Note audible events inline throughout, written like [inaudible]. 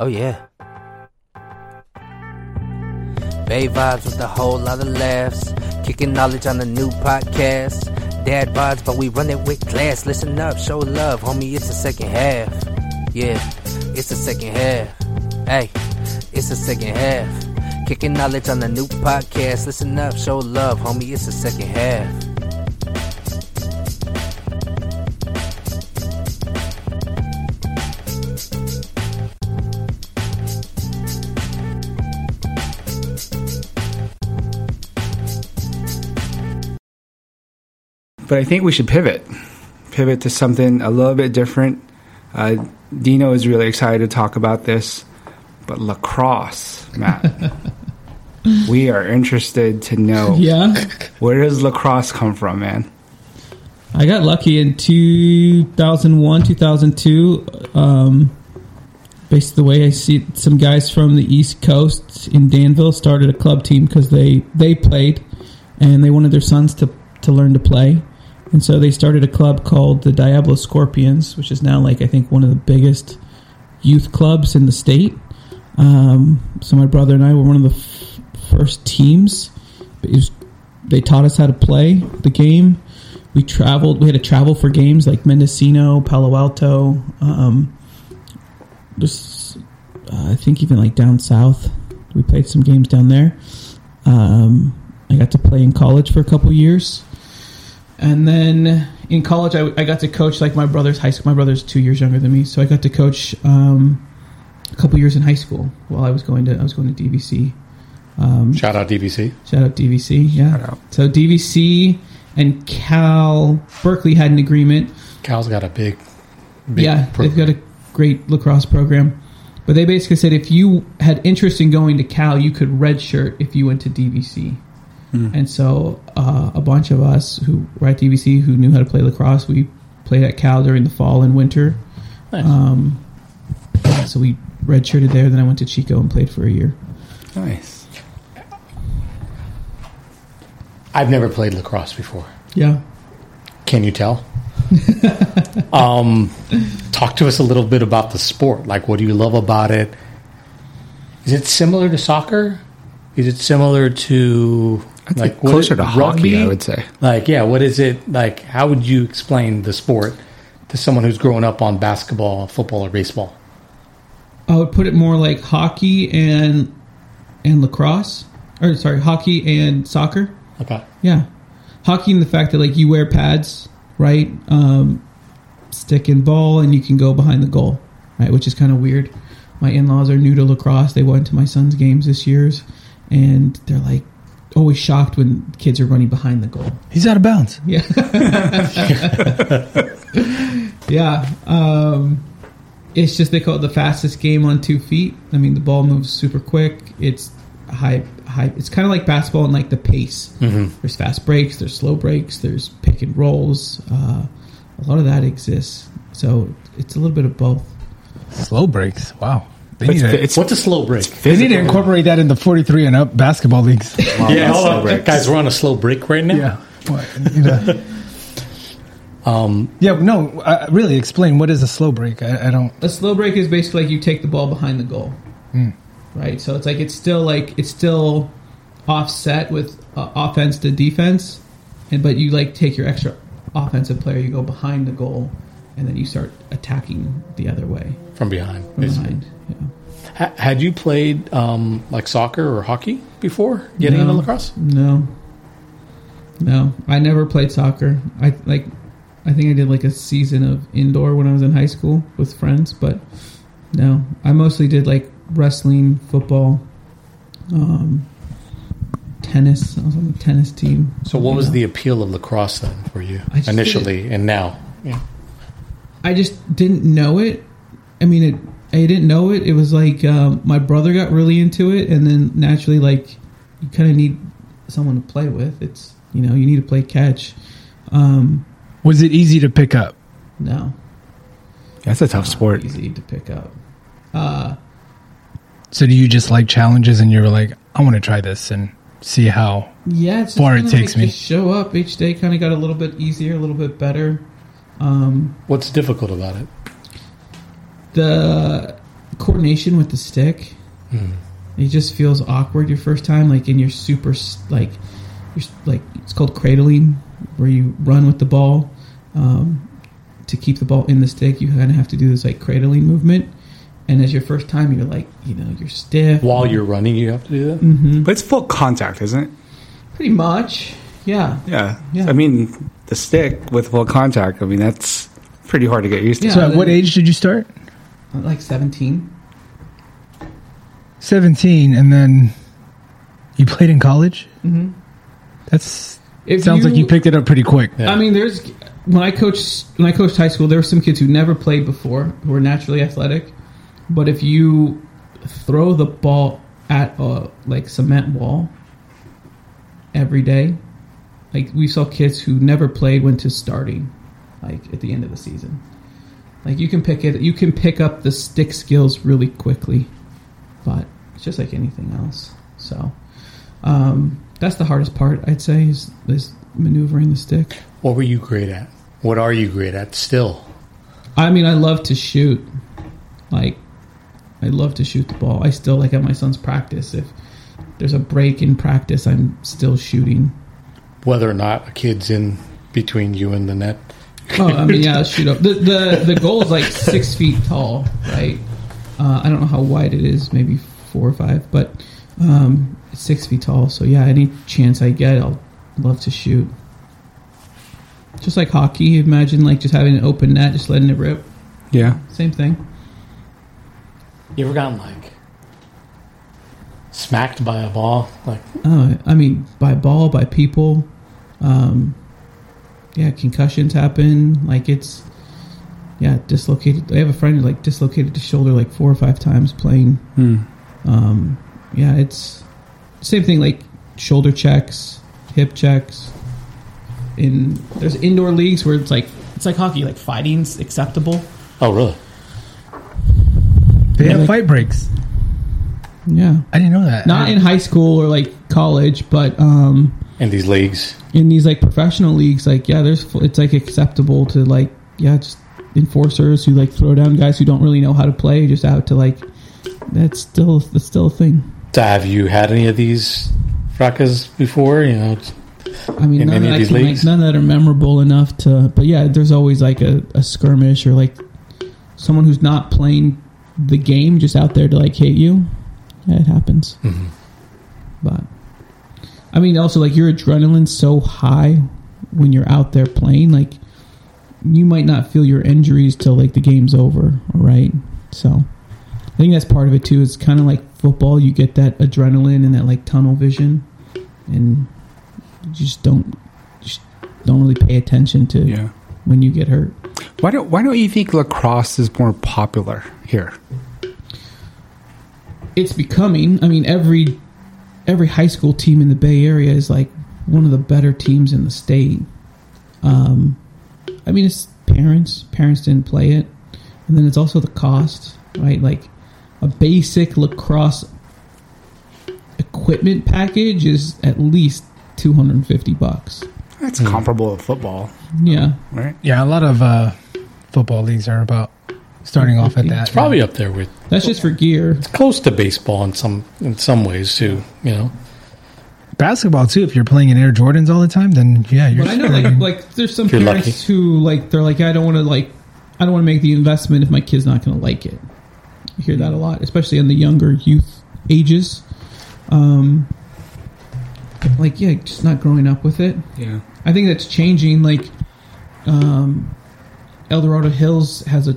Oh yeah. Bay vibes with a whole lot of laughs. Kicking knowledge on the new podcast. Dad vibes, but we run it with class. Listen up, show love, homie. It's the second half. Yeah, it's the second half. Hey, it's the second half. Kicking knowledge on the new podcast. Listen up, show love, homie. It's the second half. But I think we should pivot, pivot to something a little bit different. Uh, Dino is really excited to talk about this, but lacrosse, Matt. [laughs] we are interested to know. Yeah. Where does lacrosse come from, man? I got lucky in 2001, 2002. Um, based the way I see it, some guys from the East Coast in Danville started a club team because they, they played and they wanted their sons to, to learn to play. And so they started a club called the Diablo Scorpions, which is now like I think one of the biggest youth clubs in the state. Um, so my brother and I were one of the f- first teams. Was, they taught us how to play the game. We traveled. We had to travel for games like Mendocino, Palo Alto. Um, just, uh, I think even like down south. We played some games down there. Um, I got to play in college for a couple years. And then in college, I, I, got to coach like my brother's high school. My brother's two years younger than me, so I got to coach um, a couple years in high school while I was going to I was going to DVC. Um, shout out DVC. Shout out DVC. Yeah. Out. So DVC and Cal Berkeley had an agreement. Cal's got a big, big yeah. Program. They've got a great lacrosse program, but they basically said if you had interest in going to Cal, you could redshirt if you went to DVC. Mm. And so uh, a bunch of us who were at DVC who knew how to play lacrosse, we played at Cal during the fall and winter. Nice. Um, so we redshirted there. Then I went to Chico and played for a year. Nice. I've never played lacrosse before. Yeah. Can you tell? [laughs] um, talk to us a little bit about the sport. Like, what do you love about it? Is it similar to soccer? Is it similar to like closer to rugby? hockey, I would say. Like, yeah, what is it like? How would you explain the sport to someone who's growing up on basketball, football, or baseball? I would put it more like hockey and and lacrosse, or sorry, hockey and soccer. Okay. Yeah, hockey and the fact that like you wear pads, right? Um, stick and ball, and you can go behind the goal, right? Which is kind of weird. My in laws are new to lacrosse. They went to my son's games this year's, and they're like, always shocked when kids are running behind the goal. He's out of bounds. Yeah. [laughs] yeah. Um, it's just they call it the fastest game on two feet. I mean, the ball moves super quick. It's high, high. It's kind of like basketball and like the pace. Mm-hmm. There's fast breaks. There's slow breaks. There's pick and rolls. Uh, a lot of that exists. So it's a little bit of both. Slow breaks. Wow. They need to, it's, what's a slow break? They need to incorporate that in the 43 and up basketball leagues. [laughs] Wow, yeah, hold on. guys, we're on a slow break right now. Yeah. you know. [laughs] um, yeah, no, uh, really explain what is a slow break. I, I, don't. A slow break is basically like you take the ball behind the goal, mm. right? So it's like it's still like it's still offset with uh, offense to defense, and but you like take your extra offensive player, you go behind the goal, and then you start attacking the other way from behind. From behind. Yeah. had you played um, like soccer or hockey before getting no, into lacrosse? No, no. I never played soccer. I like. I think I did like a season of indoor when I was in high school with friends, but no. I mostly did like wrestling, football, um, tennis. I was on the tennis team. So, what was the appeal of lacrosse then for you initially and now? Yeah. I just didn't know it. I mean, it I didn't know it. It was like um, my brother got really into it, and then naturally, like you kind of need someone to play with. It's you know you need to play catch. Um, was it easy to pick up? No, that's a tough sport. Easy to pick up. Uh, so do you just like challenges, and you're like, I want to try this and see how yeah far it takes like me. show up each day. Kind of got a little bit easier, a little bit better. Um, What's difficult about it? The coordination with the stick. It just feels awkward your first time, like in your super like you're like it's called cradling, where you run with the ball um, to keep the ball in the stick. You kind of have to do this like cradling movement, and as your first time, you're like you know you're stiff. While you're running, you have to do that. Mm-hmm. But it's full contact, isn't it? Pretty much, yeah. Yeah. Yeah. I mean, the stick with full contact. I mean, that's pretty hard to get used to. Yeah. So, at what age did you start? Like seventeen. Seventeen, and then you played in college. Mm-hmm. That's If sounds like you picked it up pretty quick. Yeah. I mean, there's when I coached when I coached high school, there were some kids who never played before who were naturally athletic. But if you throw the ball at a like cement wall every day, like we saw kids who never played went to starting, like at the end of the season. Like you can pick it, you can pick up the stick skills really quickly, but it's just like anything else. So um, that's the hardest part, I'd say, is, is maneuvering the stick. What were you great at? What are you great at still? I mean, I love to shoot. Like, I love to shoot the ball. I still like at my son's practice. If there's a break in practice, I'm still shooting. Whether or not a kid's in between you and the net. Oh, I mean, yeah, shoot up. The the the goal is like six feet tall, right? Uh, I don't know how wide it is, maybe four or five, but um, it's six feet tall. So yeah, any chance I get, I'll love to shoot. Just like hockey, imagine like just having an open net, just letting it rip. Yeah. Same thing. You ever gotten like smacked by a ball? Like Oh, I mean, by ball, by people. Um, yeah, concussions happen. Like it's, yeah, dislocated. I have a friend who like dislocated his shoulder like four or five times playing. Hmm. Um, yeah, it's same thing. Like shoulder checks, hip checks. In there's indoor leagues where it's like it's like hockey. Like fighting's acceptable. oh really? They Yeah, have like- fight breaks. Yeah, I didn't know that. not in high school or like college, but um, In these leagues. in these like professional leagues, like yeah, there's it's like acceptable to like yeah, just enforcers who like throw down guys who don't really know how to play just out to like that's still that's still a thing. So have you had any of these fracas before? You know, I mean, none that, of these can, like, leagues? none that are memorable enough to. But yeah, there's always like a, a skirmish or like someone who's not playing the game just out there to like hate you. Yeah, it happens. Mhm. But I mean, also like your adrenaline's so high when you're out there playing, like you might not feel your injuries till like the game's over, right? So I think that's part of it too. It's kind of like football; you get that adrenaline and that like tunnel vision, and you just don't just don't really pay attention to Yeah. when you get hurt. Why don't Why don't you think lacrosse is more popular here? it's becoming. I mean, every every high school team in the Bay Area is like one of the better teams in the state. Um, I mean, it's parents. Parents didn't play it, and then it's also the cost, right? Like a basic lacrosse equipment package is at least two hundred and fifty bucks. That's comparable to football, Yeah, right? Yeah, a lot of uh, football leagues are about starting off at that. it's probably up there with that's just for gear. It's close to baseball in some in some ways too. You know, basketball too. If you're playing in Air Jordans all the time, then yeah, you're. But I know, like, like there's some If you're parents who like they're like, I don't want to like, I don't want to make the investment if my kid's not going to like it. You hear that a lot, especially in the younger youth ages. Um, like, yeah, just not growing up with it. Yeah. I think that's changing. Like, um, El Dorado Hills has a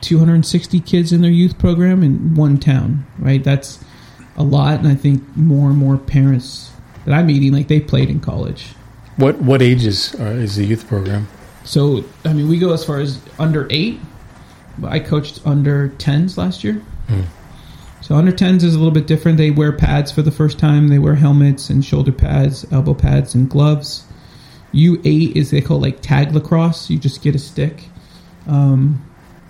260 kids in their youth program in one town, right? That's a lot, and I think more and more parents that I'm meeting, like, they played in college. what what ages are, is the youth program? So, I mean, we go as far as under eight, but I coached under 10s last year. So, under 10s is a little bit different. They wear pads for the first time, they wear helmets and shoulder pads, elbow pads, and gloves. U8 is they call like tag lacrosse. You just get a stick. Um,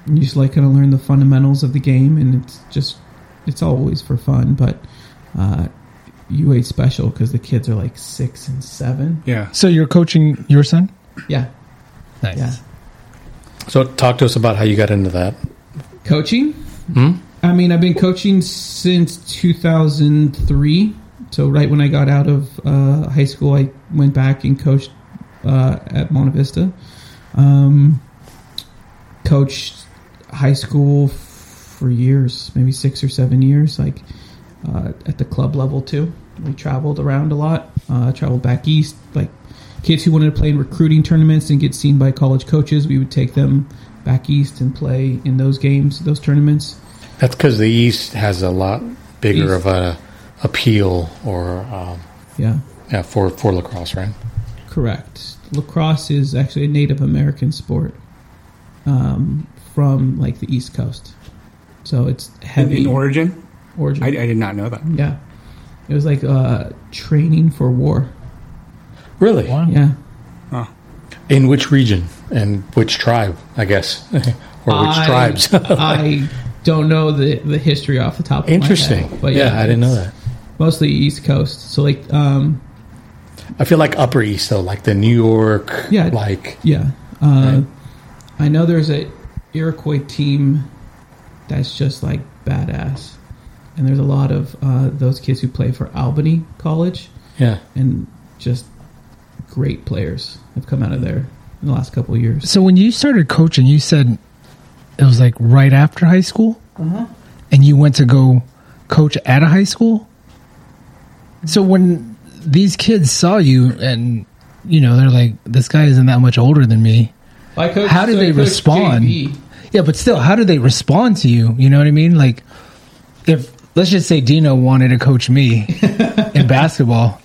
you just like kind of learn the fundamentals of the game, and it's just, it's always for fun. But uh, U8 special because the kids are like six and seven. Yeah. So you're coaching your son? Yeah. Nice. Yeah. So talk to us about how you got into that. Coaching? Hmm? I mean, I've been coaching since 2003. So right when I got out of uh, high school, I went back and coached uh, at Monte Vista. Um, coached high school for years, maybe six or seven years, like uh, at the club level too. We traveled around a lot. Uh, traveled back east, like kids who wanted to play in recruiting tournaments and get seen by college coaches. We would take them back east and play in those games, those tournaments. That's because the East has a lot bigger East. of a appeal or um, Yeah, yeah for for lacrosse, right? correct. Lacrosse is actually a Native American sport um, from like the East Coast, so it's heavy In origin, origin. I, I did not know that. yeah, it was like uh, training for war. Really? Wow. Yeah, In which region and which tribe? I guess, [laughs] or which I- tribes? [laughs] I don't know the the history off the top. of Interesting. my head, but yeah, yeah, I didn't know that. Mostly East Coast, so like um, I feel like Upper East though, like the New York, Yeah. like Yeah. Uh, I know there's a Iroquois team that's just like badass. And there's a lot of uh, those kids who play for Albany College yeah. and just great players have come out of there in the last couple of years. So when you started coaching, you said it was like right after high school, Uh-huh. and you went to go coach at a high school. So when these kids saw you, and you know they're like, "This guy isn't that much older than me." Coached, How did so they respond? JV. Yeah, but still, how do they respond to you? You know what I mean? Like, if let's just say Dino wanted to coach me [laughs] in basketball,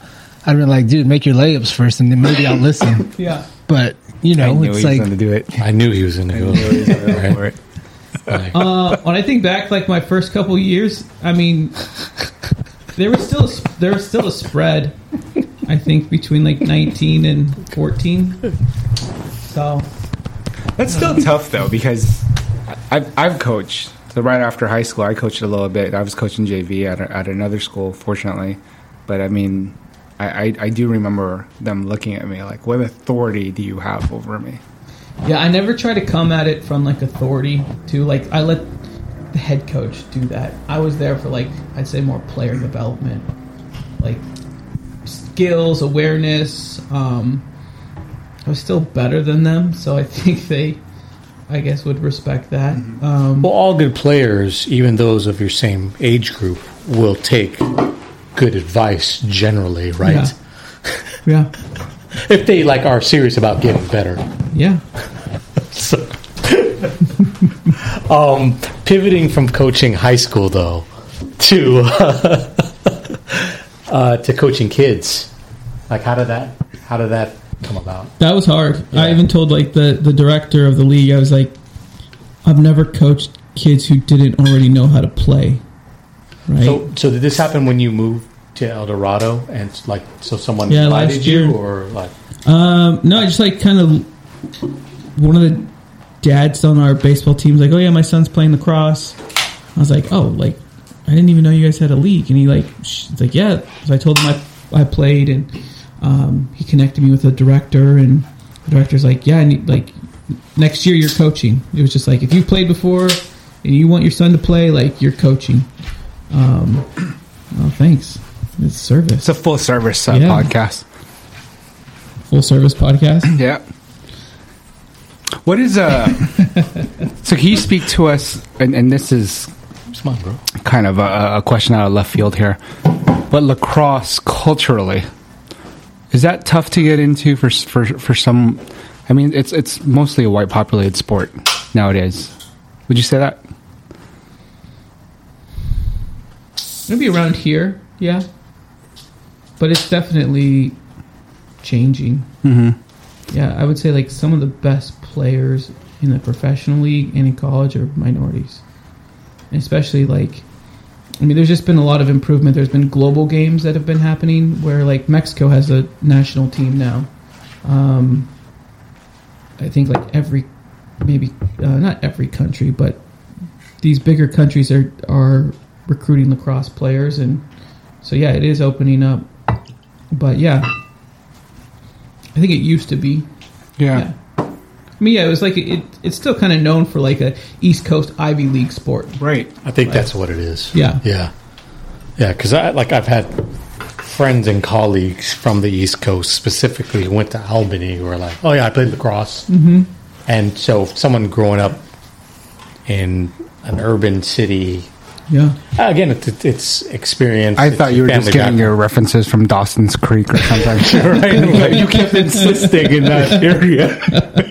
I'd be like, "Dude, make your layups first, and then maybe I'll listen." [laughs] Yeah. But you I know, knew it's he was like going to do it. I knew he was going to I go. knew he was going to Right. [laughs] for it. Uh, when I think back, like my first couple years, I mean, there was still there was still a spread. I think between like 19 and 14. So That's still tough though because I've I've coached. So right after high school, I coached a little bit. I was coaching JV at a, at another school, fortunately. But I mean, I, I I do remember them looking at me like, "What authority do you have over me?" yeah, I never try to come at it from like authority to like I let the head coach do that. I was there for like I'd say more player development, like skills, awareness. Um, I was still better than them, so I [laughs] think they, I guess, would respect that. Um, well, all good players, even those of your same age group, will take good advice generally, right? [laughs] yeah, [laughs] If they like are serious about getting better. yeah. [laughs] So, um, pivoting from coaching high school though to uh, to coaching kids, like how did that how did that come about? That was hard. Yeah. I even told like the the director of the league. I was like, I've never coached kids who didn't already know how to play. Right. So, so did this happen when you moved to El Dorado, and like so someone Yeah, invited last you, or like Um, no, I just like kind of one of the dads on our baseball team was like, "Oh yeah, my son's playing lacrosse." I was like, "Oh, like I didn't even know you guys had a league." And he like, sh- like, "Yeah." So I told him I I played, and um, he connected me with a director, and the director's like, "Yeah, I need, like next year you're coaching." It was just like if you played before and you want your son to play, like you're coaching. Um, oh, thanks. It's service, It's a full service uh, Yeah. podcast. full service podcast. [clears throat] Yeah. What is uh? [laughs] so can you speak to us? And, and this is come on, bro. kind of a, a question out of left field here, but lacrosse culturally is that tough to get into for for for some? I mean, it's it's mostly a white populated sport nowadays. Would you say that? Maybe around here, yeah. But it's definitely changing. Mm-hmm. Yeah, I would say like some of the best players in the professional league and in college are minorities. And especially like I mean there's just been a lot of improvement. There's been global games that have been happening where like Mexico has a national team now. Um I think like every maybe uh, not every country, but these bigger countries are are recruiting lacrosse players and so yeah, it is opening up. But yeah, I think it used to be. Yeah. I mean, yeah, it was like it, it's still kind of known for like a East Coast Ivy League sport. Right. I think that's what it is. Yeah. Yeah. Yeah, because I like I've had friends and colleagues from the East Coast specifically who went to Albany who were like, "Oh yeah, I played lacrosse," mm-hmm. and so someone growing up in an urban city, Yeah, again, it's, it's- it's experience. I it's thought you were just family getting your references from Dawson's Creek or something. [laughs] background. [laughs] you kept insisting in that area.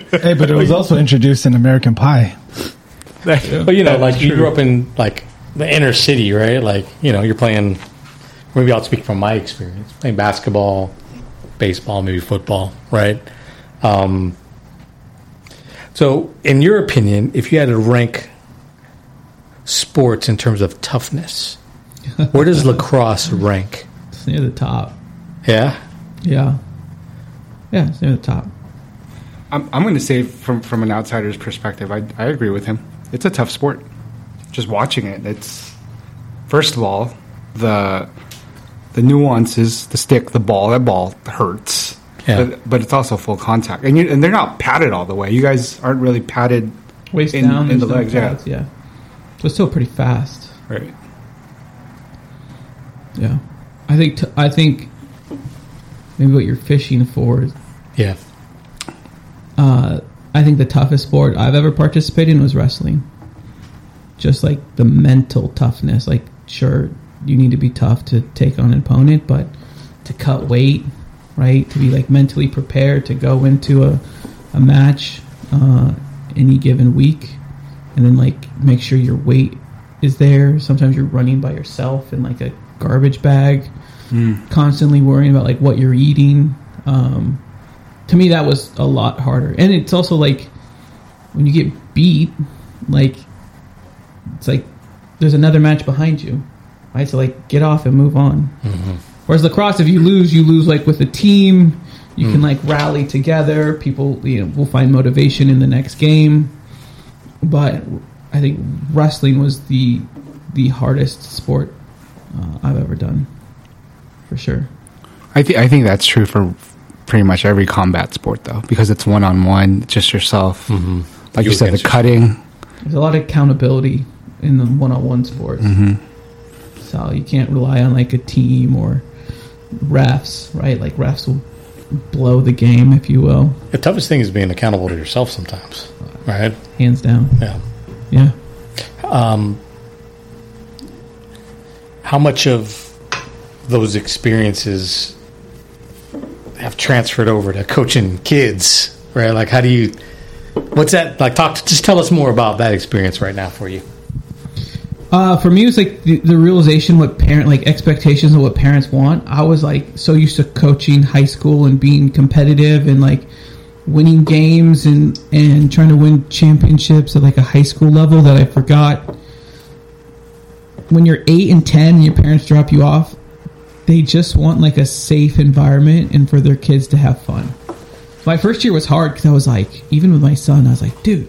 [laughs] Hey, but it was also introduced in American Pie. But you know, like you grew up in like the inner city, right? Like you know, you're playing. Maybe I'll speak from my experience playing basketball, baseball, maybe football, right? Um, so, in your opinion, if you had to rank sports in terms of toughness, [laughs] where does lacrosse rank? it's near the top. Yeah, Yeah, yeah, it's near the top. I'm, I'm going to say, from from an outsider's perspective, I, I agree with him. It's a tough sport. Just watching it, it's first of all the the nuances, the stick, the ball. That ball hurts, Yeah. but, but it's also full contact, and you, and they're not padded all the way. You guys aren't really padded, Waist In- down in the no legs, yeah. pads, yeah. So it's still pretty fast. right? Yeah, I think t- I think maybe what you're fishing for is yeah, uh, I think the toughest sport I've ever participated in was wrestling. Just like the mental toughness. Like, sure, you need to be tough to take on an opponent, but to cut weight, right? To be like mentally prepared to go into a, a match uh, any given week, and then like make sure your weight is there. Sometimes you're running by yourself in like a garbage bag, constantly worrying about like what you're eating. Um, to me that was a lot harder. And it's also like when you get beat like it's like there's another match behind you. Right so like get off and move on. Whereas lacrosse if you lose you lose like with a team. You can like rally together. People you know will find motivation in the next game. But i think wrestling was the the hardest sport uh, i've ever done for sure. I think I think that's true for pretty much every combat sport, though, because it's one on one, just yourself. Mm-hmm. Like you, You said, the against cutting. There's a lot of accountability in the one-on-one sports. So you can't rely on like a team or refs, right? Like refs will blow the game, if you will, the toughest thing is being accountable to yourself sometimes, right? hands down. Yeah. Yeah. Um, how much of those experiences have transferred over to coaching kids right? Like how do you what's that like talk just tell us more about that experience right now for you. Uh, for me, it was like the, the realization what parent like expectations of what parents want. I was like so used to coaching high school and being competitive and like winning games and and trying to win championships at like a high school level that I forgot. When you're eight and ten and your parents drop you off, they just want like a safe environment and for their kids to have fun. My first year was hard because I was like, even with my son, I was like, dude,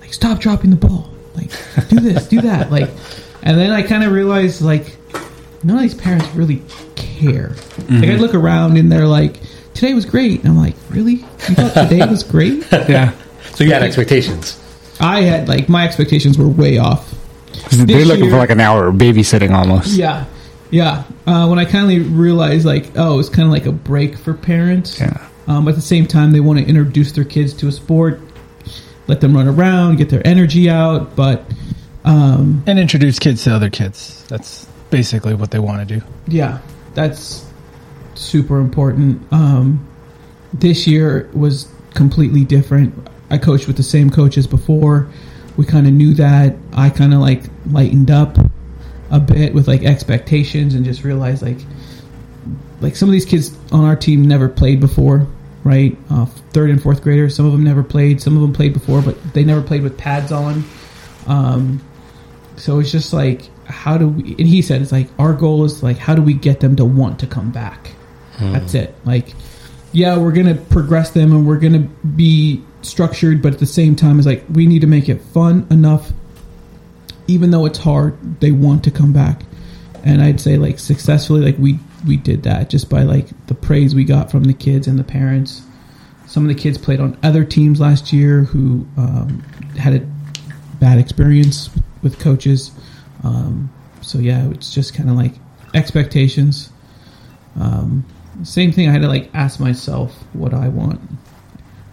like stop dropping the ball. Like do this do that. [laughs] Like and then i kind of realized like none of these parents really care. Like i mm-hmm. look around and they're like today was great. And i'm like really? You thought today was great? [laughs] Yeah, so you had expectations. I had like my expectations were way off. they're This looking year- for like an hour of babysitting almost. yeah yeah uh, when i kind of realized like oh it's kind of like a break for parents Yeah. um, at the same time they want to introduce their kids to a sport let them run around get their energy out but um, And introduce kids to other kids. That's basically what they want to do. Yeah, that's super important. Um, this year was completely different. I coached with the same coach as before. We kind of knew that. I kind of like lightened up a bit with like expectations and just realize like like some of these kids on our team never played before, right? Uh, third and fourth graders. Some of them never played. Some of them played before, but they never played with pads on. Um, so it's just like, how do we? And he said, it's like our goal is like, how do we get them to want to come back? That's it. Like, yeah, we're gonna progress them and we're gonna be structured, but at the same time, it's like we need to make it fun enough. Even though it's hard, they want to come back, and I'd say like successfully, like we we did that just by like the praise we got from the kids and the parents. some of the kids played on other teams last year who um, had a bad experience with coaches. Um, so yeah, it's just kind of like expectations. Um, same thing. I had to like ask myself what I want.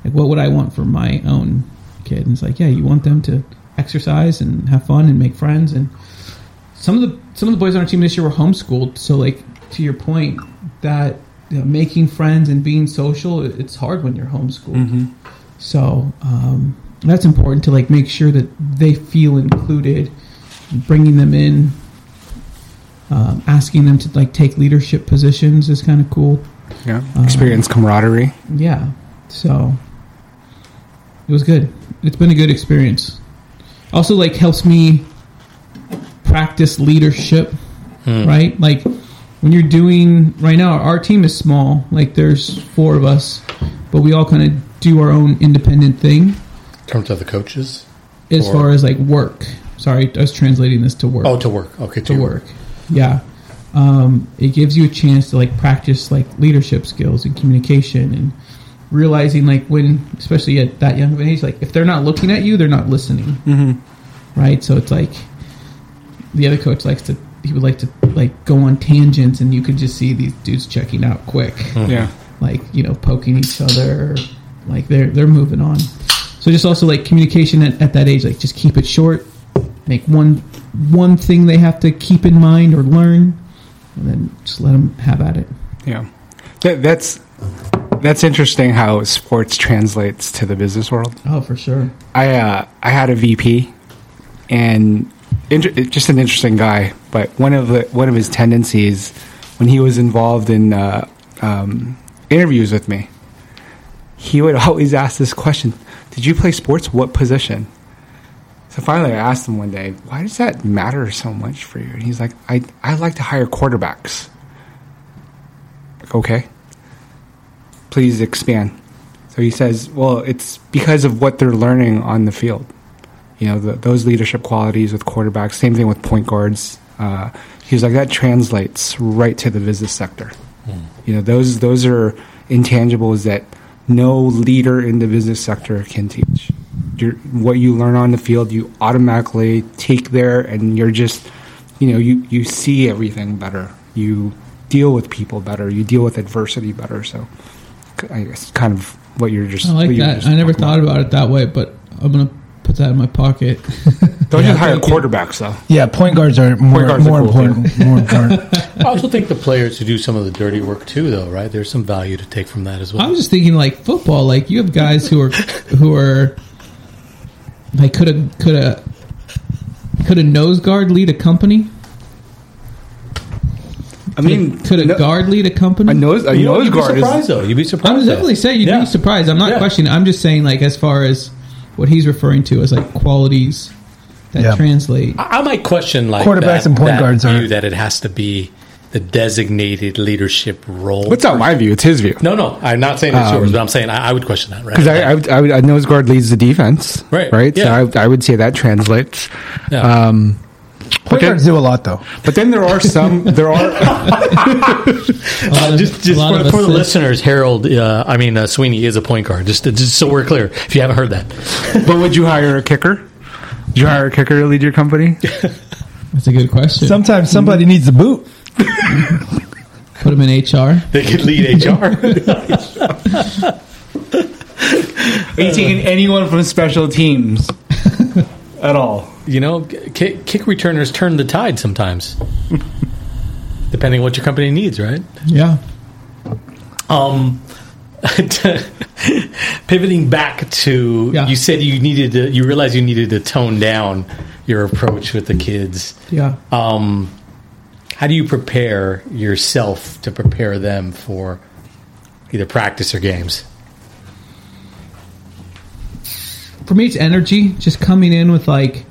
Like, what would I want for my own kid? And it's like, yeah, you want them to exercise and have fun and make friends. And some of the some of the boys on our team this year were homeschooled. So like to your point, that you know, making friends and being social, it's hard when you're homeschooled. So um, that's important to like make sure that they feel included, bringing them in, um, asking them to like take leadership positions is kind of cool. Yeah. Experience camaraderie. Yeah, so it was good. It's been a good experience. Also, like helps me practice leadership, right? Like when you're doing right now, our team is small. Like there's four of us, but we all kind of do our own independent thing In terms of the coaches. as Or- far as like work. Sorry, I was translating this to work Oh, to work. Okay, to work. Yeah. Um, it gives you a chance to like practice like leadership skills and communication and realizing like when, especially at that young of an age, like if they're not looking at you, they're not listening. Mm-hmm. Right. So it's like the other coach likes to, he would like to like go on tangents and you could just see these dudes checking out quick Yeah. like you know poking each other like they're they're moving on so just also like communication at, at that age like just keep it short make one one thing they have to keep in mind or learn and then just let them have at it Yeah. That, that's that's interesting how sports translates to the business world. oh for sure I uh, I had a VP, and inter- just an interesting guy. But one of the one of his tendencies when he was involved in uh, um, interviews with me, he would [laughs] always ask this question: "Did you play sports? What position?" So finally, I asked him one day, "Why does that matter so much for you?" And he's like, "I I like to hire quarterbacks." Like, okay, please expand. So he says, well, it's because of what they're learning on the field. You know, the, those leadership qualities with quarterbacks, same thing with point guards. Uh, he was like, that translates right to the business sector. You know, those, those are intangibles that no leader in the business sector can teach. You're, what you learn on the field, you automatically take there, and you're just, you know, you, you see everything better. You deal with people better. You deal with adversity better. So, I guess kind of what you're just. i like that i never thought about it that way but i'm gonna put that in my pocket [laughs] Don't Yeah, just hire quarterbacks though. Yeah, point guards are more, guards are more cool, important. More important. [laughs] I also think the players who do some of the dirty work too, though, right? There's some value to take from that as well. I was just thinking like football. Like you have guys who are who are like could a could a could a nose guard lead a company? I mean, Could a no- guard lead a company? I nose a You know, nose you'd be guard surprised is though. You'd be surprised. I was though. definitely saying you'd Yeah. be surprised. I'm not Yeah. questioning. I'm just saying like as far as what he's referring to as like qualities that Yeah. translate. I I might question like Quarterbacks that, and point that guards view are- that it has to be the designated leadership role. What's not my view? It's his view. No, no, I'm not saying it's yours, but I'm saying I, I would question that, right? Because I, I, would- I would, a nose guard leads the defense, Right, Right. yeah. So I, I would say that translates. Yeah. Um, Point then- guards do a lot, though. but then there are some. There are. [laughs] A just just for, for the listeners, Harold, uh, I mean uh, Sweeney is a point guard. Just just so we're clear, if you haven't heard that, but would you hire a kicker? Would you hire a kicker to lead your company? That's a good question. Sometimes somebody needs the boot. [laughs] Put him in HR. they could lead HR. [laughs] Are you taking anyone from special teams at all? You know, kick, kick returners turn the tide sometimes, [laughs] depending on what your company needs, right? Yeah. Um, [laughs] pivoting back to Yeah. you said you needed to, you realized you needed to tone down your approach with the kids. Yeah. Um, how do you prepare yourself to prepare them for either practice or games? for me it's energy just coming in with like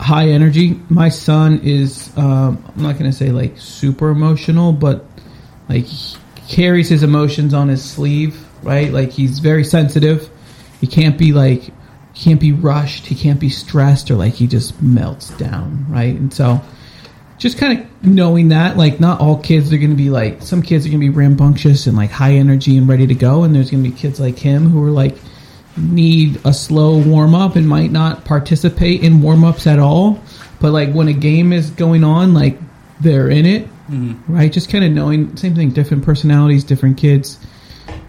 high energy. My son is um, i'm not gonna say like super emotional but like he carries his emotions on his sleeve right? Like he's very sensitive. He can't be like he can't be rushed. He can't be stressed or like he just melts down right? And so just kind of knowing that like not all kids are going to be like some kids are going to be rambunctious and like high energy and ready to go and there's going to be kids like him who are like need a slow warm up and might not participate in warm ups at all. But like when a game is going on like they're in it mm-hmm. right? Just kind of knowing same thing different personalities different kids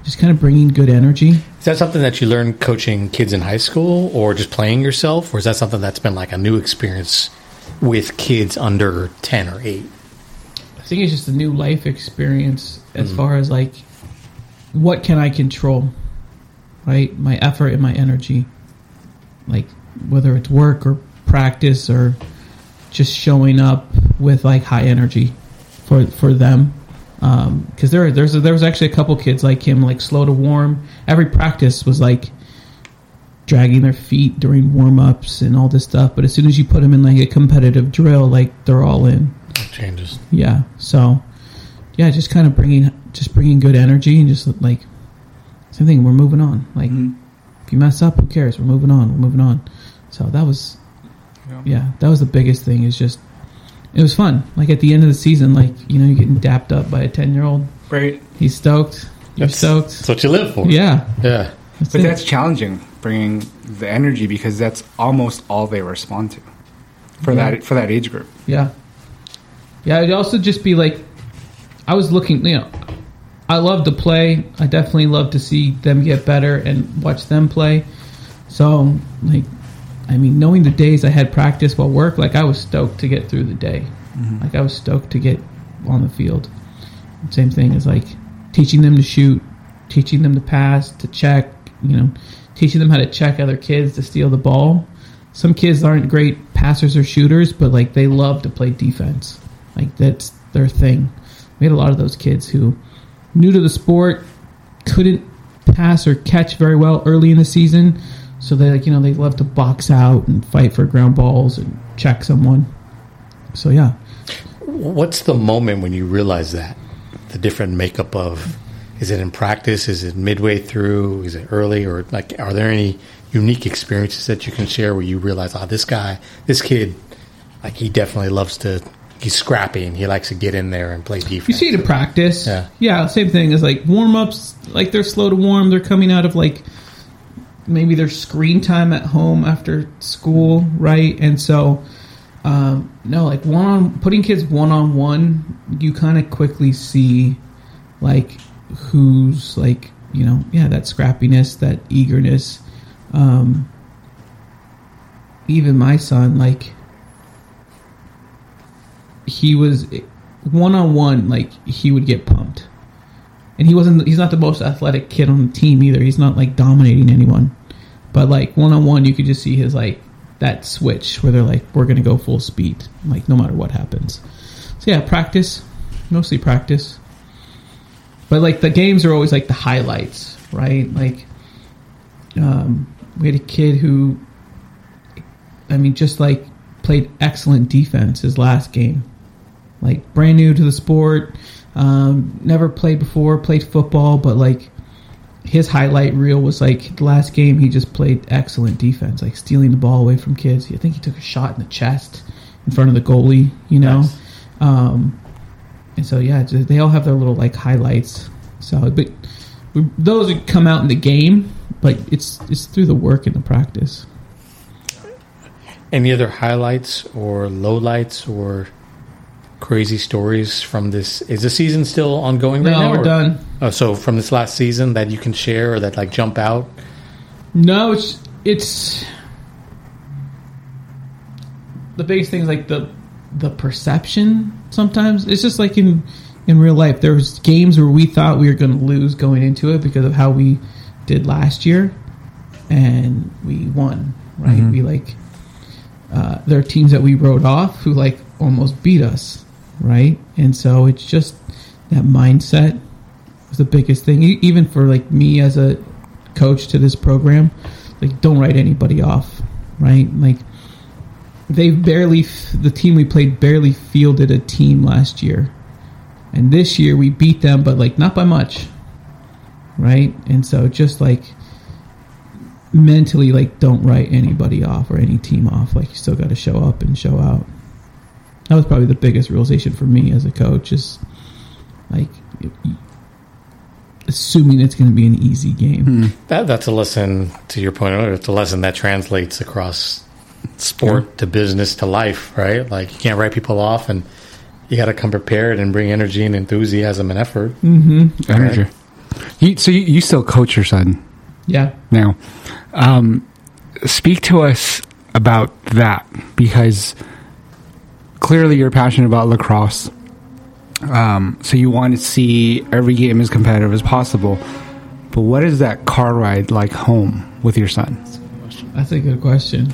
just kind of bringing good energy. Is that something that you learned coaching kids in high school or just playing yourself? Or is that something that's been like a new experience with kids under 10 or 8 i think it's just a new life experience as mm-hmm. far as like what can i control right my effort and my energy like whether it's work or practice or just showing up with like high energy for for them because um, there there's a, there was actually a couple kids like him like slow to warm every practice was like dragging their feet during warm ups and all this stuff. But as soon as you put them in like a competitive drill, like they're all in. It changes. Yeah. So, yeah, just kind of bringing just bringing good energy and just like same thing. We're moving on. Like mm-hmm. if you mess up, who cares? We're moving on. We're moving on. So that was, yeah, yeah that was the biggest thing. Is just it was fun. Like at the end of the season, like you know, you're getting dapped up by a ten year old. Right. He's stoked. You're that's, stoked. That's what you live for. Yeah. Yeah. That's but it. that's challenging bringing the energy because that's almost all they respond to for yeah. that for that age group. Yeah, yeah. It'd also just be like I was looking. You know, I love to play. I definitely love to see them get better and watch them play. So, like, I mean, knowing the days I had practice while work, like I was stoked to get through the day. Mm-hmm. Like I was stoked to get on the field. Same thing as like teaching them to shoot, teaching them to pass, to check, you know, teaching them how to check other kids to steal the ball. Some kids aren't great passers or shooters, but like they love to play defense. Like that's their thing. We had a lot of those kids who new to the sport couldn't pass or catch very well early in the season, so they like you know they love to box out and fight for ground balls and check someone. So yeah. What's the moment when you realize that the different makeup of is it in practice? Is it midway through? Is it early? Or like, are there any unique experiences that you can share where you realize, oh, this guy, this kid, like he definitely loves to. He's scrappy and he likes to get in there and play defense. You see it in practice. Yeah. Yeah. Same thing as like warm ups. Like they're slow to warm. They're coming out of like maybe their screen time at home after school, right? And so, um, no, like one on putting kids one on one, you kind of quickly see like who's like you know yeah that scrappiness that eagerness um even my son like he was one on one like he would get pumped. And he wasn't he's not the most athletic kid on the team either. He's not like dominating anyone. But like one on one you could just see his like that switch where they're like we're gonna go full speed like no matter what happens. So yeah practice mostly practice. But like the games are always like the highlights, right? Like, um, we had a kid who, I mean, just like played excellent defense his last game. Like brand new to the sport, um, never played before, played football, but like his highlight reel was like the last game he just played excellent defense, like stealing the ball away from kids. I think he took a shot in the chest in front of the goalie, you know. Nice. Um, and so yeah, they all have their little like highlights. So, but those come out in the game, but it's it's through the work and the practice. Any other highlights or lowlights or crazy stories from this? Is the season still ongoing right no, now? No, we're or, done. Oh, so from this last season that you can share or that like jump out? No, it's it's the biggest thing is like the the perception sometimes it's just like in in real life there was games where we thought we were going to lose going into it because of how we did last year and we won right mm-hmm. we like uh, there are teams that we wrote off who like almost beat us right and so it's just that mindset was the biggest thing even for like me as a coach to this program like don't write anybody off right like they barely the team we played barely fielded a team last year, and this year we beat them, but like not by much, right? And so just like mentally, like don't write anybody off or any team off. Like you still got to show up and show out. That was probably the biggest realization for me as a coach is like assuming it's going to be an easy game. Hmm. That that's a lesson to your point earlier. It's a lesson that translates across sport yeah. to business to life, right? Like you can't write people off, and you got to come prepared and bring energy and enthusiasm and effort. Mm-hmm. Energy. You, so you, you, still coach your son? Yeah. Now, um, speak to us about that because clearly you're passionate about lacrosse. Um, so you want to see every game as competitive as possible. But what is that car ride like home with your son? That's a good question.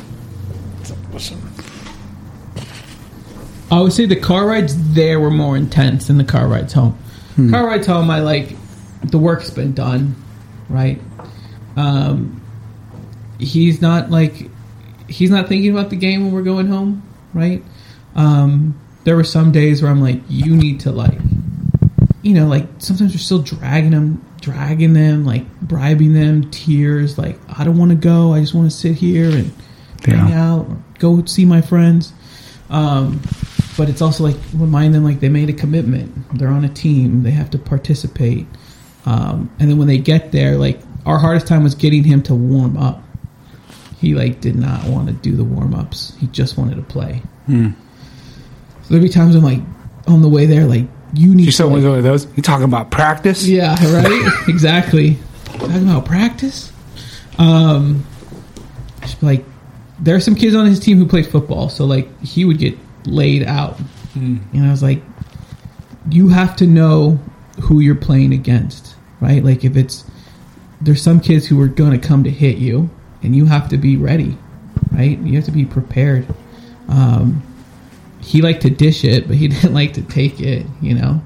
I would say the car rides there were more intense than the car rides home. Hmm. Car rides home, I like the work's been done, right? Um, he's not like he's not thinking about the game when we're going home, right? Um, there were some days where I'm like, you need to like, you know, like sometimes you're still dragging them, dragging them, like bribing them, tears, like I don't want to go, I just want to sit here and yeah. hang out, go see my friends. Um, but it's also like remind them like they made a commitment, they're on a team, they have to participate. Um, and then when they get there, like our hardest time was getting him to warm up. He like did not want to do the warm ups. He just wanted to play. Hmm. So there'd be times I'm like on the way there, like you need. You saw one of those. You talking about practice? Yeah, [laughs] right. exactly. Talking about practice. Um, like there are some kids on his team who play football, so like he would get laid out, mm. and I was like, you have to know who you're playing against, right? Like if it's there's some kids who are going to come to hit you, and you have to be ready, right? You have to be prepared. Um, he liked to dish it, but he [laughs] didn't like to take it. You know,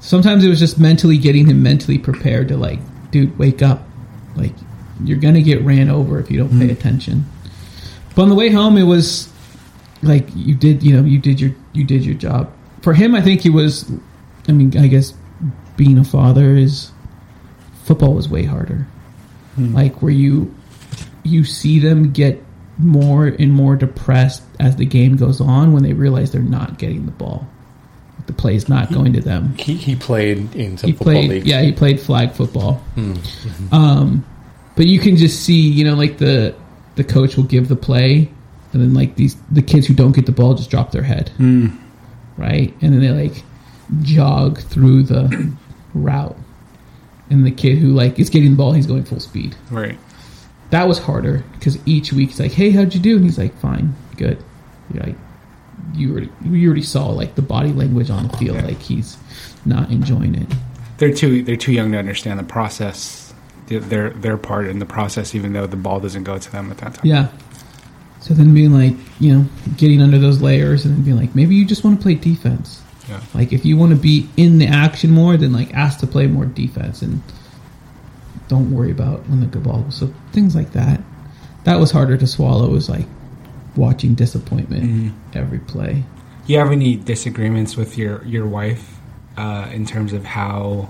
sometimes it was just mentally getting him mentally prepared to like, dude, wake up. Like you're gonna get ran over if you don't pay mm. attention. But on the way home, it was like you did. You know, you did your you did your job. For him, I think he was. I mean, I guess being a father is football was way harder. Mm. Like where you you see them get more and more depressed as the game goes on when they realize they're not getting the ball. The play is not he, going to them. He, he played in some he football played, leagues. Yeah, he played flag football. Mm-hmm. Um, but you can just see, you know, like the the coach will give the play, and then like these the kids who don't get the ball just drop their head, mm. right, and then they like jog through the route, and the kid who like is getting the ball, he's going full speed, right that was harder because each week he's like, "Hey, how'd you do?" And he's like, "Fine, good." You're like, you already you already saw like the body language on the field, yeah. like he's not enjoying it. They're too they're too young to understand the process, their their part in the process, even though the ball doesn't go to them at that time. Yeah. So then being like, you know, getting under those layers and then being like, maybe you just want to play defense. Yeah. Like if you want to be in the action more, then like ask to play more defense and don't worry about when the ball. So things like that. That was harder to swallow. Was like watching disappointment mm-hmm. every play. You have any disagreements with your your wife uh, in terms of how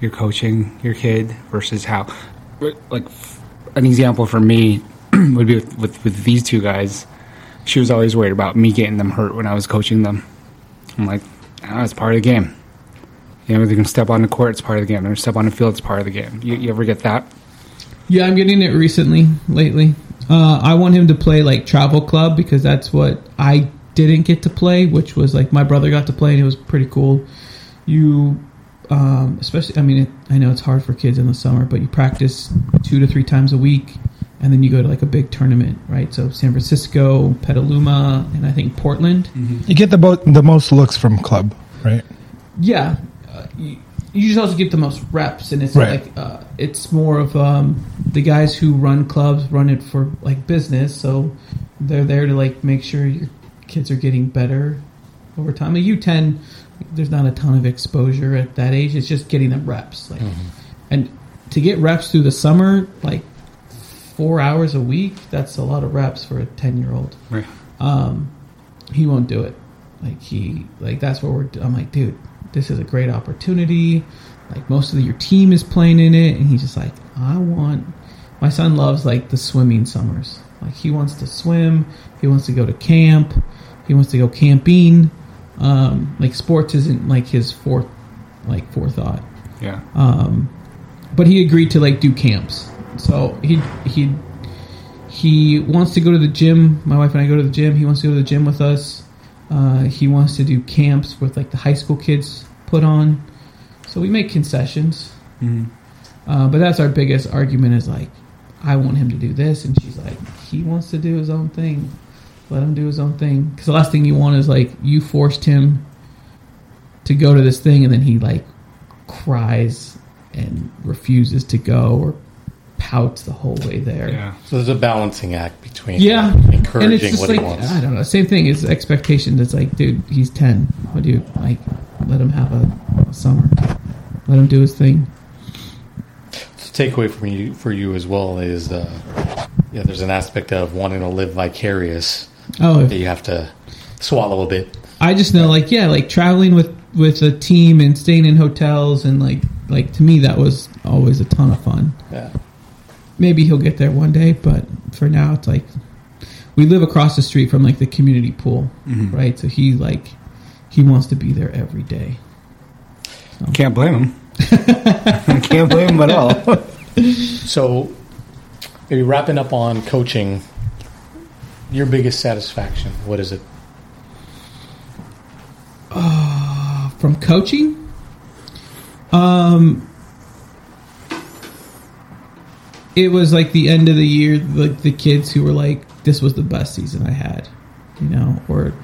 you're coaching your kid versus how, like, an example for me [clears throat] would be with, with, with these two guys. She was always worried about me getting them hurt when I was coaching them. I'm like, oh, it's part of the game. You know, they're going to step on the court, it's part of the game. They're going to step on the field, it's part of the game. You, you ever get that? Yeah, I'm getting it recently, lately. Uh, I want him to play like travel club because that's what I didn't get to play, which was like my brother got to play and it was pretty cool. You, um, especially, I mean, it, I know it's hard for kids in the summer, but you practice two to three times a week and then you go to like a big tournament, right? So San Francisco, Petaluma, and I think Portland. Mm-hmm. You get the, bo- the most looks from club, right? Yeah, you, you just also get the most reps, and it's right. like uh, it's more of um, the guys who run clubs run it for like business, so they're there to like make sure your kids are getting better over time. Like U ten, there's not a ton of exposure at that age. It's just getting them reps, like, mm-hmm. and to get reps through the summer, like four hours a week, that's a lot of reps for a ten year old. Right. Um, he won't do it. Like he, like that's what we're. I'm like, dude, this is a great opportunity. Like most of the, your team is playing in it, and he's just like, I want. My son loves like the swimming summers. Like he wants to swim. He wants to go to camp. He wants to go camping. Um, like sports isn't like his fourth like forethought. Yeah. Um, but he agreed to like do camps. So he he he wants to go to the gym. My wife and I go to the gym. He wants to go to the gym with us. Uh, he wants to do camps with like the high school kids put on. So we make concessions. Uh, but that's our biggest argument is like, I want him to do this, and she's like, he wants to do his own thing. Let him do his own thing. Because the last thing you want is like you forced him to go to this thing, and then he like cries and refuses to go or pouts the whole way there. Yeah. So there's a balancing act between Yeah, uh, and it's encouraging just what like he wants. I don't know. Same thing is expectations. It's like, dude, he's ten. What do you like? Let him have a, a summer. Let him do his thing. The takeaway from you for you as well is uh, yeah, there's an aspect of wanting to live vicarious Oh, that you have to swallow a bit. I just know, like, yeah, like traveling with with a team and staying in hotels and like like to me that was always a ton of fun. Yeah. Maybe he'll get there one day, but for now, it's like we live across the street from like the community pool, right? So he like he wants to be there every day. Can't blame him. [laughs] Can't blame him at all. So maybe wrapping up on coaching, your biggest satisfaction, what is it? from coaching. Um, it was like the end of the year, like the kids who were like, "This was the best season I had," you know, or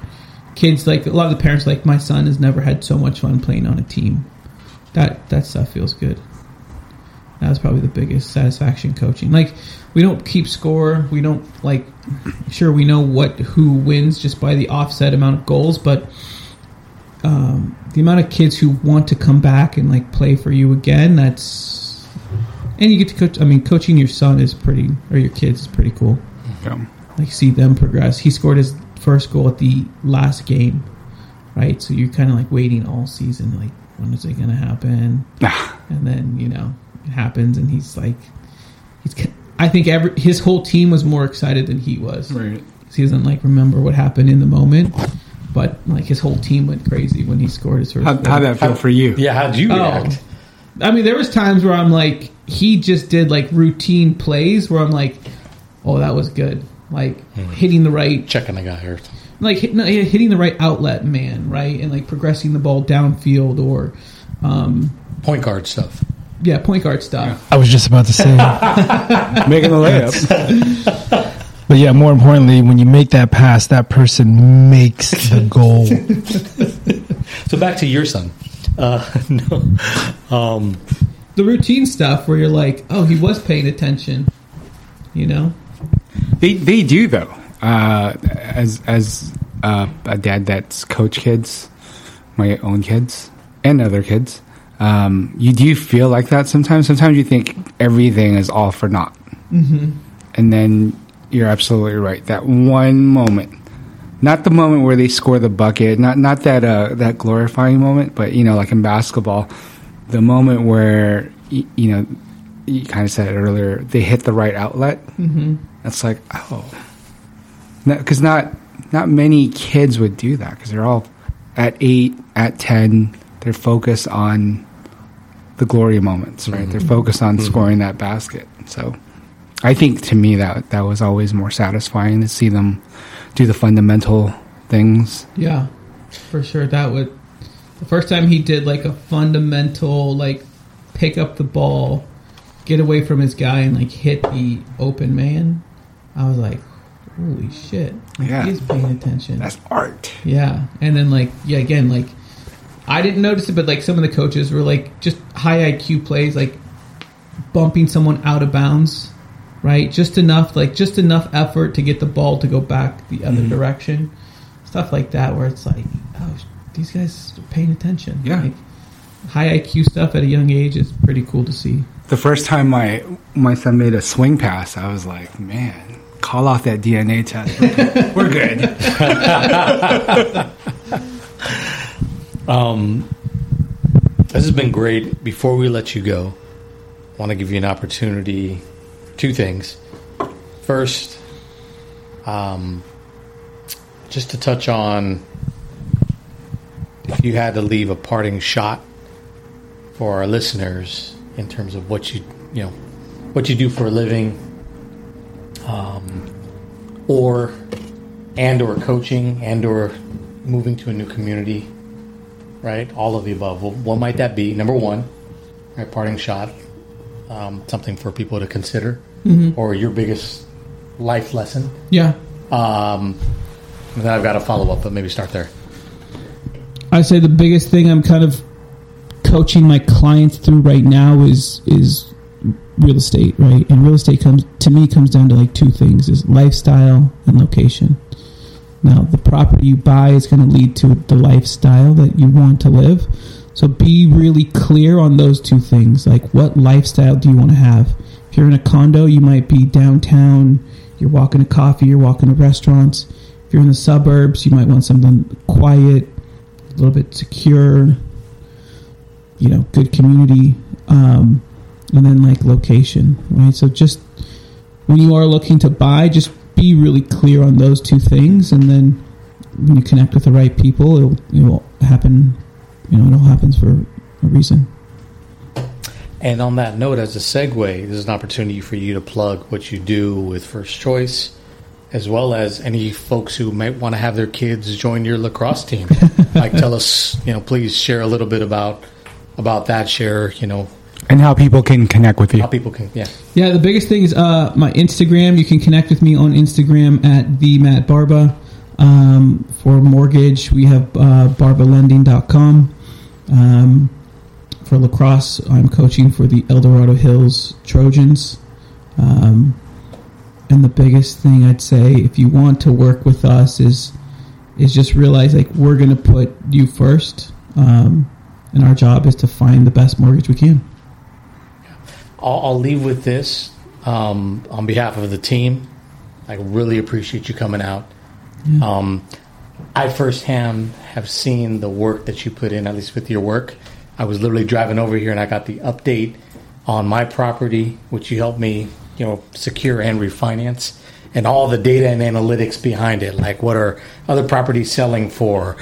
kids like a lot of the parents like, "My son has never had so much fun playing on a team." That that stuff feels good. That was probably the biggest satisfaction coaching. Like we don't keep score. We don't like. Sure, we know what who wins just by the offset amount of goals, but um, the amount of kids who want to come back and like play for you again that's and you get to coach i mean coaching your son is pretty or your kids is pretty cool Yeah. like see them progress he scored his first goal at the last game right so you're kind of like waiting all season like when is it going to happen Ah, [sighs] and then you know it happens and he's like he's i think every his whole team was more excited than he was right. he doesn't like remember what happened in the moment but like his whole team went crazy when he scored his first How, goal. how'd that feel for you? Yeah, how did you Oh. react? I mean, there was times where I'm like, he just did like routine plays where I'm like, oh, that was good. Like hitting the right, Checking the guy or like hit, no, hitting the right outlet man, right, and like progressing the ball downfield or, um, point guard stuff. yeah, point guard stuff. I was just about to say. [laughs] Making the layup. [laughs] But yeah, more importantly, when you make that pass, that person makes the goal. [laughs] So back to your son. Uh, no. Um, The routine stuff where you're like, oh, he was paying attention, you know. They they do though. Uh, as as uh, a dad that's coach kids, my own kids and other kids, um, you do feel like that sometimes. Sometimes you think everything is all for naught, mm-hmm. and then you're absolutely right. That one moment, not the moment where they score the bucket, not not that uh, that glorifying moment, but you know, like in basketball, the moment where you know you kind of said it earlier, they hit the right outlet. Mm-hmm. It's like, oh, because not not many kids would do that because they're all at eight, at ten. They're focused on the glory moments, right? They're focused on scoring that basket. So, I think to me that that was always more satisfying to see them do the fundamental things. Yeah, for sure. That would the first time he did like a fundamental like pick up the ball, get away from his guy, and like hit the open man. I was like, holy shit! Like, Yeah. he is paying attention. That's art. yeah, and then like yeah, again like I didn't notice it, but like some of the coaches were like just high IQ plays, like bumping someone out of bounds. Right, just enough, like just enough effort to get the ball to go back the other mm-hmm. direction stuff like that where it's like oh these guys are paying attention Yeah. like, high iq stuff at a young age is pretty cool to see The first time my my son made a swing pass, I was like, man, call off that DNA test. [laughs] We're good. [laughs] Um, this has been great. Before we let you go, I want to give you an opportunity. Two things. First, um, just to touch on if you had to leave a parting shot for our listeners in terms of what you you know what you do for a living, um, or and or coaching and or moving to a new community, right? All of the above. Well, what might that be? Number one, right? Parting shot, um, something for people to consider, Mm-hmm. or your biggest life lesson. Yeah. Um, and then I've got a follow up, but maybe start there. I say the biggest thing I'm kind of coaching my clients through right now is is real estate, right? And real estate comes to me comes down to like two things: is lifestyle and location. Now, the property you buy is going to lead to the lifestyle that you want to live. So be really clear on those two things. Like, what lifestyle do you want to have? If you're in a condo, you might be downtown. You're walking to coffee. You're walking to restaurants. If you're in the suburbs, you might want something quiet, a little bit secure. You know, good community, um, and then like location, right? So just when you are looking to buy, just be really clear on those two things, and then when you connect with the right people, it'll it will happen. You know, it all happens for a reason. And on that note, as a segue, this is an opportunity for you to plug what you do with First Choice, as well as any folks who might want to have their kids join your lacrosse team. [laughs] like, tell us, you know, please share a little bit about about that. Share, you know, And how people can connect with you. how people can, yeah. Yeah, the biggest thing is uh, my Instagram. You can connect with me on Instagram at the Matt Barba. Um, for mortgage, we have uh, barbalending.com. Um, for lacrosse, I'm coaching for the El Dorado Hills Trojans. Um, and the biggest thing I'd say, if you want to work with us, is is just realize like we're going to put you first, um, and our job is to find the best mortgage we can. I'll, I'll leave with this um, on behalf of the team. I really appreciate you coming out. Um, I firsthand have seen the work that you put in, at least with your work. I was literally driving over here and I got the update on my property, which you helped me, you know, secure and refinance, and all the data and analytics behind it. Like, what are other properties selling for?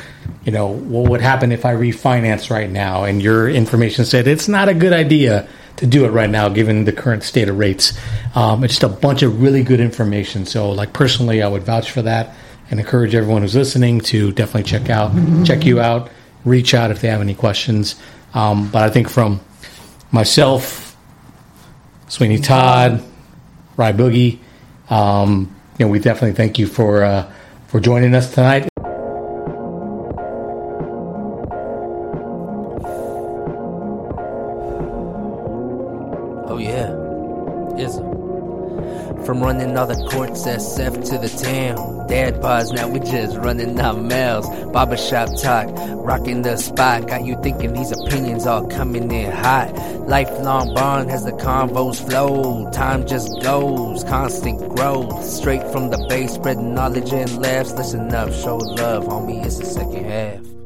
You know, what would happen if I refinance right now? And your information said it's not a good idea to do it right now, given the current state of rates. Um, it's just a bunch of really good information. So, like personally, I would vouch for that and encourage everyone who's listening to definitely check out, check you out, reach out if they have any questions. Um, but I think from myself, Sweeney Todd, Rye Boogie, um, you know, we definitely thank you for uh, for joining us tonight. Running all the courts SF to the town. Dad bars, now we just running our mouths. Barbershop talk, rocking the spot. Got you thinking these opinions all coming in hot. Lifelong bond has the convos flow. Time just goes, constant growth. Straight from the base, spreading knowledge and laughs. Listen up, show love, homie, it's the second half.